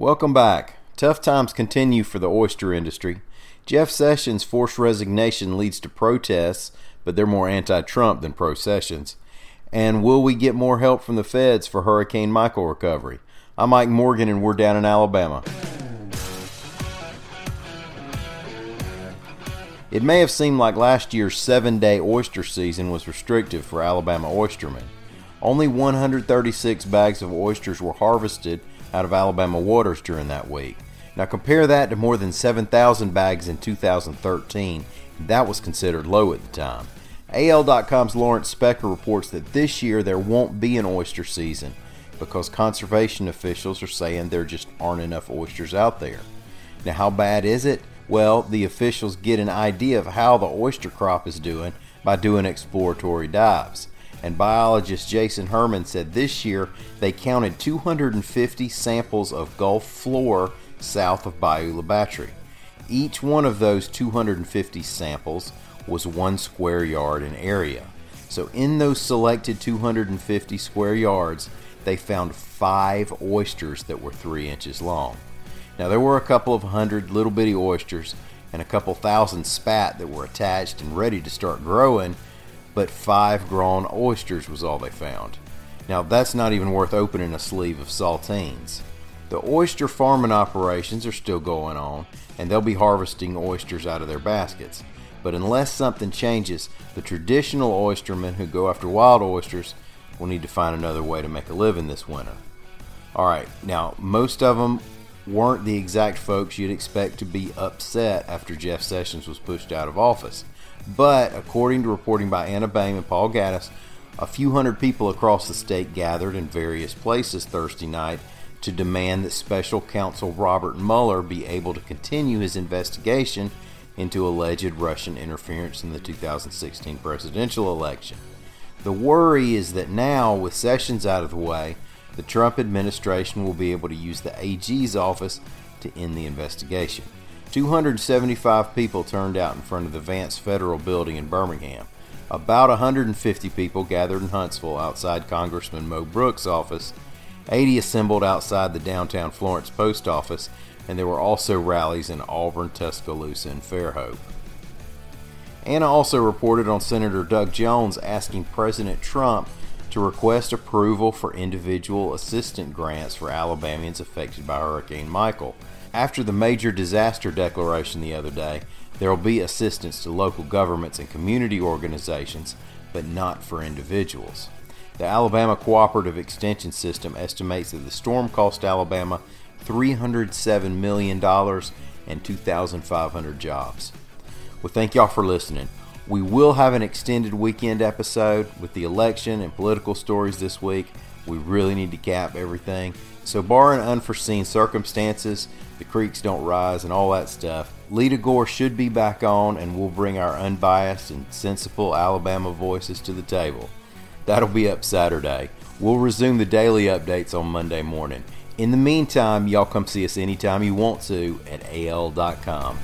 Welcome back. Tough times continue for the oyster industry. Jeff Sessions' forced resignation leads to protests, but they're more anti Trump than pro Sessions. And will we get more help from the feds for Hurricane Michael recovery? I'm Mike Morgan, and we're down in Alabama. It may have seemed like last year's seven day oyster season was restrictive for Alabama oystermen. Only 136 bags of oysters were harvested out of Alabama waters during that week. Now compare that to more than 7,000 bags in 2013. That was considered low at the time. AL.com's Lawrence Specker reports that this year there won't be an oyster season because conservation officials are saying there just aren't enough oysters out there. Now, how bad is it? Well, the officials get an idea of how the oyster crop is doing by doing exploratory dives and biologist Jason Herrmann said this year they counted 250 samples of Gulf floor south of Bayou La Batre. Each one of those 250 samples was one square yard in area. So, in those selected 250 square yards, they found five oysters that were three inches long. Now, there were a couple of hundred little bitty oysters and a couple thousand spat that were attached and ready to start growing but five grown oysters was all they found. Now, that's not even worth opening a sleeve of saltines. The oyster farming operations are still going on, and they'll be harvesting oysters out of their baskets. But unless something changes, the traditional oystermen who go after wild oysters will need to find another way to make a living this winter. Alright, now, most of them weren't the exact folks you'd expect to be upset after Jeff Sessions was pushed out of office. But according to reporting by Anna Beahm and Paul Gattis, a few hundred people across the state gathered in various places Thursday night to demand that special counsel Robert Mueller be able to continue his investigation into alleged Russian interference in the 2016 presidential election. The worry is that now, with Sessions out of the way, the Trump administration will be able to use the AG's office to end the investigation. 275 people turned out in front of the Vance Federal Building in Birmingham. About 150 people gathered in Huntsville outside Congressman Mo Brooks' office. 80 assembled outside the downtown Florence post office, and there were also rallies in Auburn, Tuscaloosa, and Fairhope. Anna also reported on Senator Doug Jones asking President Trump to request approval for individual assistant grants for Alabamians affected by Hurricane Michael. After the major disaster declaration the other day, there will be assistance to local governments and community organizations, but not for individuals. The Alabama Cooperative Extension System estimates that the storm cost Alabama $307 million and 2,500 jobs. Well, thank y'all for listening. We will have an extended weekend episode with the election and political stories this week. We really need to cap everything. So, barring unforeseen circumstances, the creeks don't rise and all that stuff, Leada Gore should be back on and we'll bring our unbiased and sensible Alabama voices to the table. That'll be up Saturday. We'll resume the daily updates on Monday morning. In the meantime, y'all come see us anytime you want to at al.com.